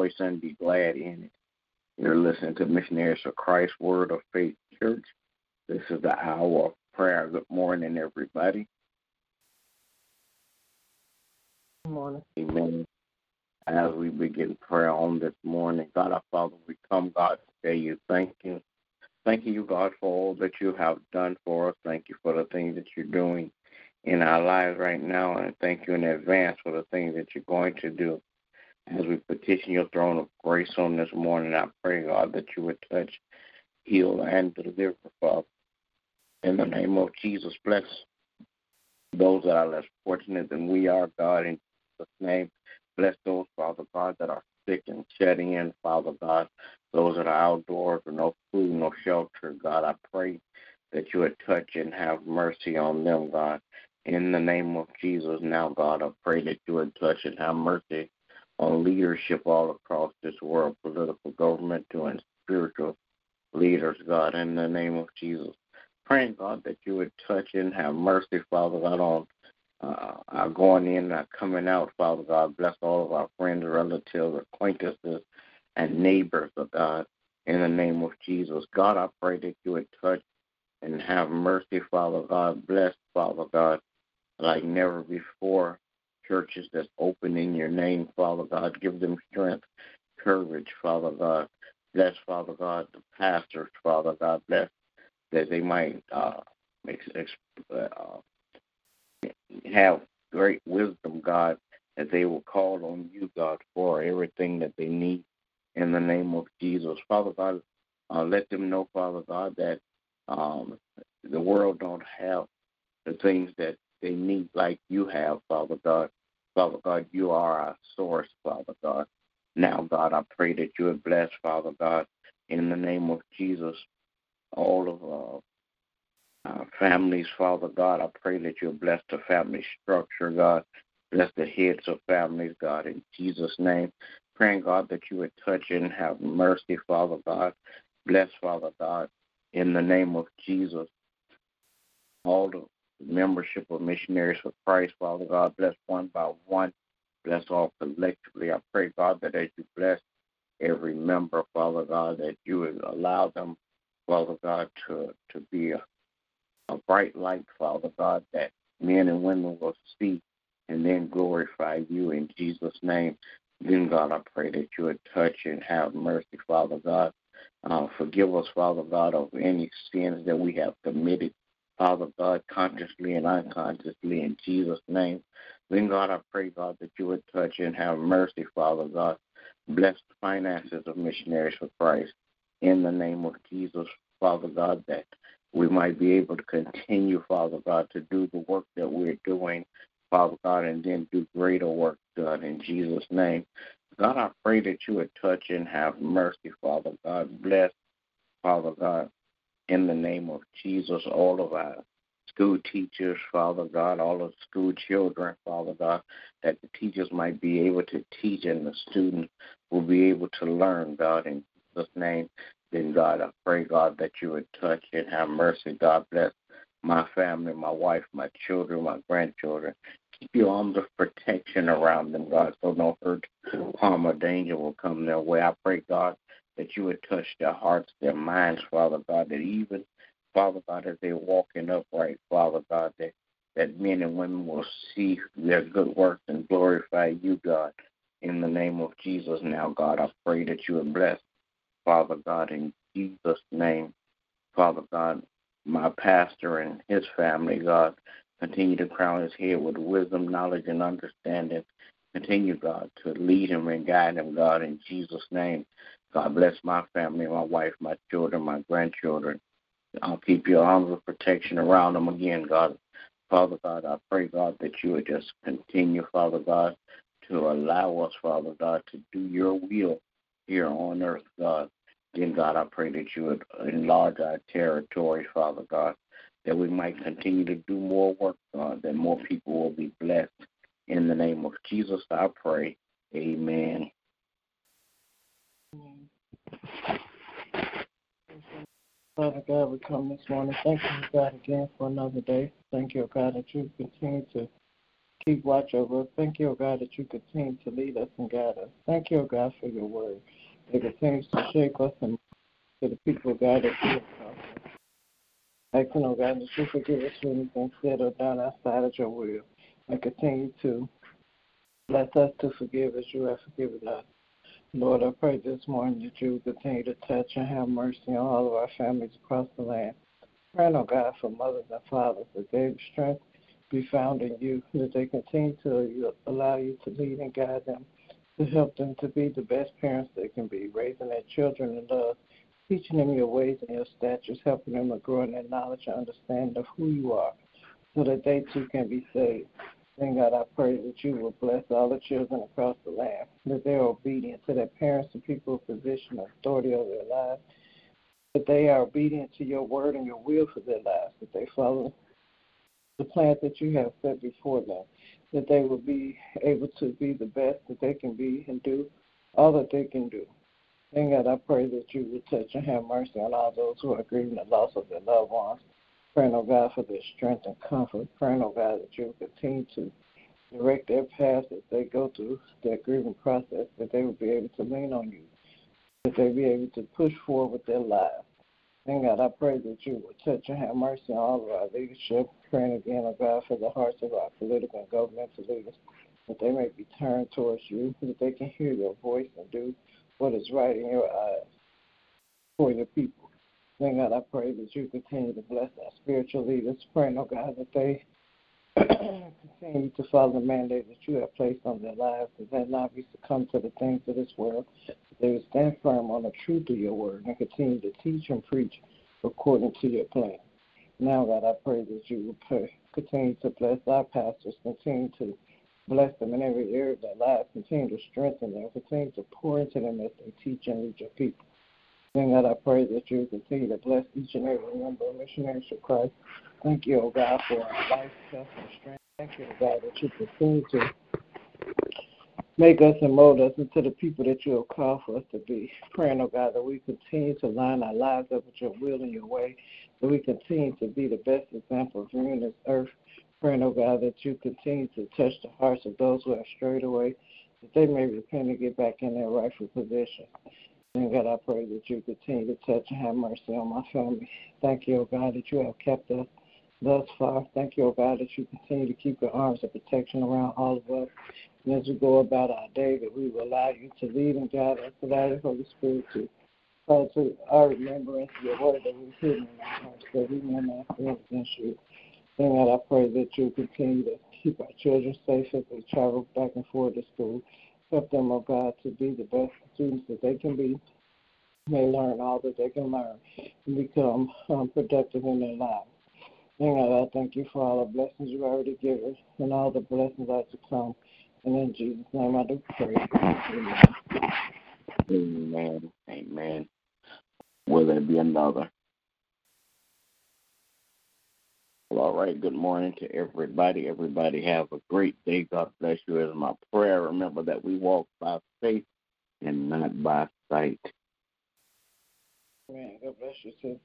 rejoice and be glad in it. You're listening to Missionaries for Christ Word of Faith Church. This is the hour of prayer. Good morning, everybody. Good morning. Amen. As we begin prayer on this morning, God our Father, we come, God, to tell you thank you. Thank you, God, for all that you have done for us. Thank you for the things that you're doing in our lives right now, and thank you in advance for the things that you're going to do. As we petition your throne of grace on this morning, I pray, God, that you would touch, heal, and deliver, Father. In the name of Jesus, bless those that are less fortunate than we are, God, in Jesus' name. Bless those, Father God, that are sick and shedding in, Father God. Those that are outdoors with no food, no shelter, God, I pray that you would touch and have mercy on them, God. In the name of Jesus, now, God, I pray that you would touch and have mercy on leadership all across this world, political, governmental, and spiritual leaders, God, in the name of Jesus. Praying, God, that you would touch and have mercy, Father God, on uh, our going in and our coming out, Father God. Bless all of our friends, relatives, acquaintances, and neighbors, oh God, in the name of Jesus. God, I pray that you would touch and have mercy, Father God. Bless, Father God, like never before. Churches that's open in your name, Father God. Give them strength, courage, Father God. Bless, Father God, the pastors, Father God. Bless that they might uh, uh, have great wisdom, God, that they will call on you, God, for everything that they need in the name of Jesus. Father God, uh, let them know, Father God, that um, the world don't have the things that they need like you have, Father God. Father God, you are our source, Father God. Now, God, I pray that you would bless, Father God, in the name of Jesus, all of uh, our families, Father God. I pray that you bless the family structure, God. Bless the heads of families, God, in Jesus' name. Praying, God, that you would touch and have mercy, Father God. Bless, Father God, in the name of Jesus. All the membership of missionaries for Christ, Father God. Bless one by one. Bless all collectively. I pray, God, that as you bless every member, Father God, that you would allow them, Father God, to, to be a, a bright light, Father God, that men and women will see and then glorify you in Jesus' name. Then, God, I pray that you would touch and have mercy, Father God. Uh, forgive us, Father God, of any sins that we have committed Father God, consciously and unconsciously, in Jesus' name. Then, God, I pray, God, that you would touch and have mercy, Father God. Bless the finances of missionaries for Christ. In the name of Jesus, Father God, that we might be able to continue, Father God, to do the work that we're doing, Father God, and then do greater work, God, in Jesus' name. God, I pray that you would touch and have mercy, Father God. Bless, Father God, in the name of Jesus, all of our school teachers, Father God, all of school children, Father God, that the teachers might be able to teach and the students will be able to learn, God, in Jesus' name. Then, God, I pray, God, that you would touch and have mercy. God bless my family, my wife, my children, my grandchildren. Keep your arms of protection around them, God, so no hurt, harm, or danger will come their way. I pray, God, that you would touch their hearts, their minds, Father God, that even, Father God, as they're walking upright, Father God, that, that men and women will see their good works and glorify you, God. In the name of Jesus now, God, I pray that you would bless, Father God, in Jesus' name. Father God, my pastor and his family, God, continue to crown his head with wisdom, knowledge, and understanding. Continue, God, to lead him and guide him, God, in Jesus' name. God bless my family, my wife, my children, my grandchildren. I'll keep your arms of protection around them again, God. Father God, I pray, God, that you would just continue, Father God, to allow us, Father God, to do your will here on earth, God. Then, God, I pray that you would enlarge our territory, Father God, that we might continue to do more work, God, that more people will be blessed. In the name of Jesus, I pray. Amen. Father God, we come this morning. Thank you, God, again for another day. Thank you, God, that you continue to keep watch over us. Thank you, God, that you continue to lead us and guide us. Thank you, God, for your word that continues to shake us and to the people, God, that you have us. Asking, O God, that you forgive us for anything said or done outside of your will. And continue to bless us to forgive as you have forgiven us. Lord, I pray this morning that you continue to touch and have mercy on all of our families across the land. Pray, oh God, for mothers and fathers that their strength be found in you, that they continue to allow you to lead and guide them, to help them to be the best parents they can be, raising their children in love, teaching them your ways and your statutes, helping them to grow in their knowledge and understanding of who you are, so that they too can be saved. Then, God, I pray that you will bless all the children across the land, that they are obedient to their parents and people in position authority over their lives, that they are obedient to your word and your will for their lives, that they follow the plans that you have set before them, that they will be able to be the best that they can be and do all that they can do. Then, God, I pray that you will touch and have mercy on all those who are grieving the loss of their loved ones Praying, oh God, for their strength and comfort. Praying, oh God, that you will continue to direct their path as they go through their grieving process, that they will be able to lean on you, that they be able to push forward with their lives. And God, I pray that you will touch and have mercy on all of our leadership. Praying again, oh God, for the hearts of our political and governmental leaders, that they may be turned towards you, that they can hear your voice and do what is right in your eyes for your people. Then, God, I pray that you continue to bless our spiritual leaders. Praying, oh God, that they continue to follow the mandate that you have placed on their lives, that they not be succumb to the things of this world. They will stand firm on the truth of your word and continue to teach and preach according to your plan. Now, God, I pray that you will pray, continue to bless our pastors, continue to bless them in every area of their lives, continue to strengthen them, continue to pour into them as they teach and lead your people. And God, I pray that you continue to bless each and every member of Missionaries for Christ. Thank you, oh God, for our life, health, and strength. Thank you, oh God, that you continue to make us and mold us into the people that you have called for us to be. Praying, oh God, that we continue to line our lives up with your will and your way, that we continue to be the best example of you in this earth. Praying, oh God, that you continue to touch the hearts of those who have strayed away, that they may repent and get back in their rightful position. And God, I pray that you continue to touch and have mercy on my family. Thank you, O God, that you have kept us thus far. Thank you, O God, that you continue to keep your arms of protection around all of us. And as we go about our day, that we will allow you to lead and guide us, allow the Holy Spirit to call to our remembrance of your word that we've hidden in our hearts, that we may not sin against you. And God, I pray that you continue to keep our children safe as they travel back and forth to school. Help them, oh God, to be the best students that they can be. May learn all that they can learn and become um, productive in their lives. And God, I thank you for all the blessings you've already given and all the blessings that to come. And in Jesus' name I do pray. Amen. Amen. Amen. Will there be another? Well, all right. Good morning to everybody. Everybody have a great day. God bless you. As my prayer, remember that we walk by faith and not by sight. Amen. God bless you too.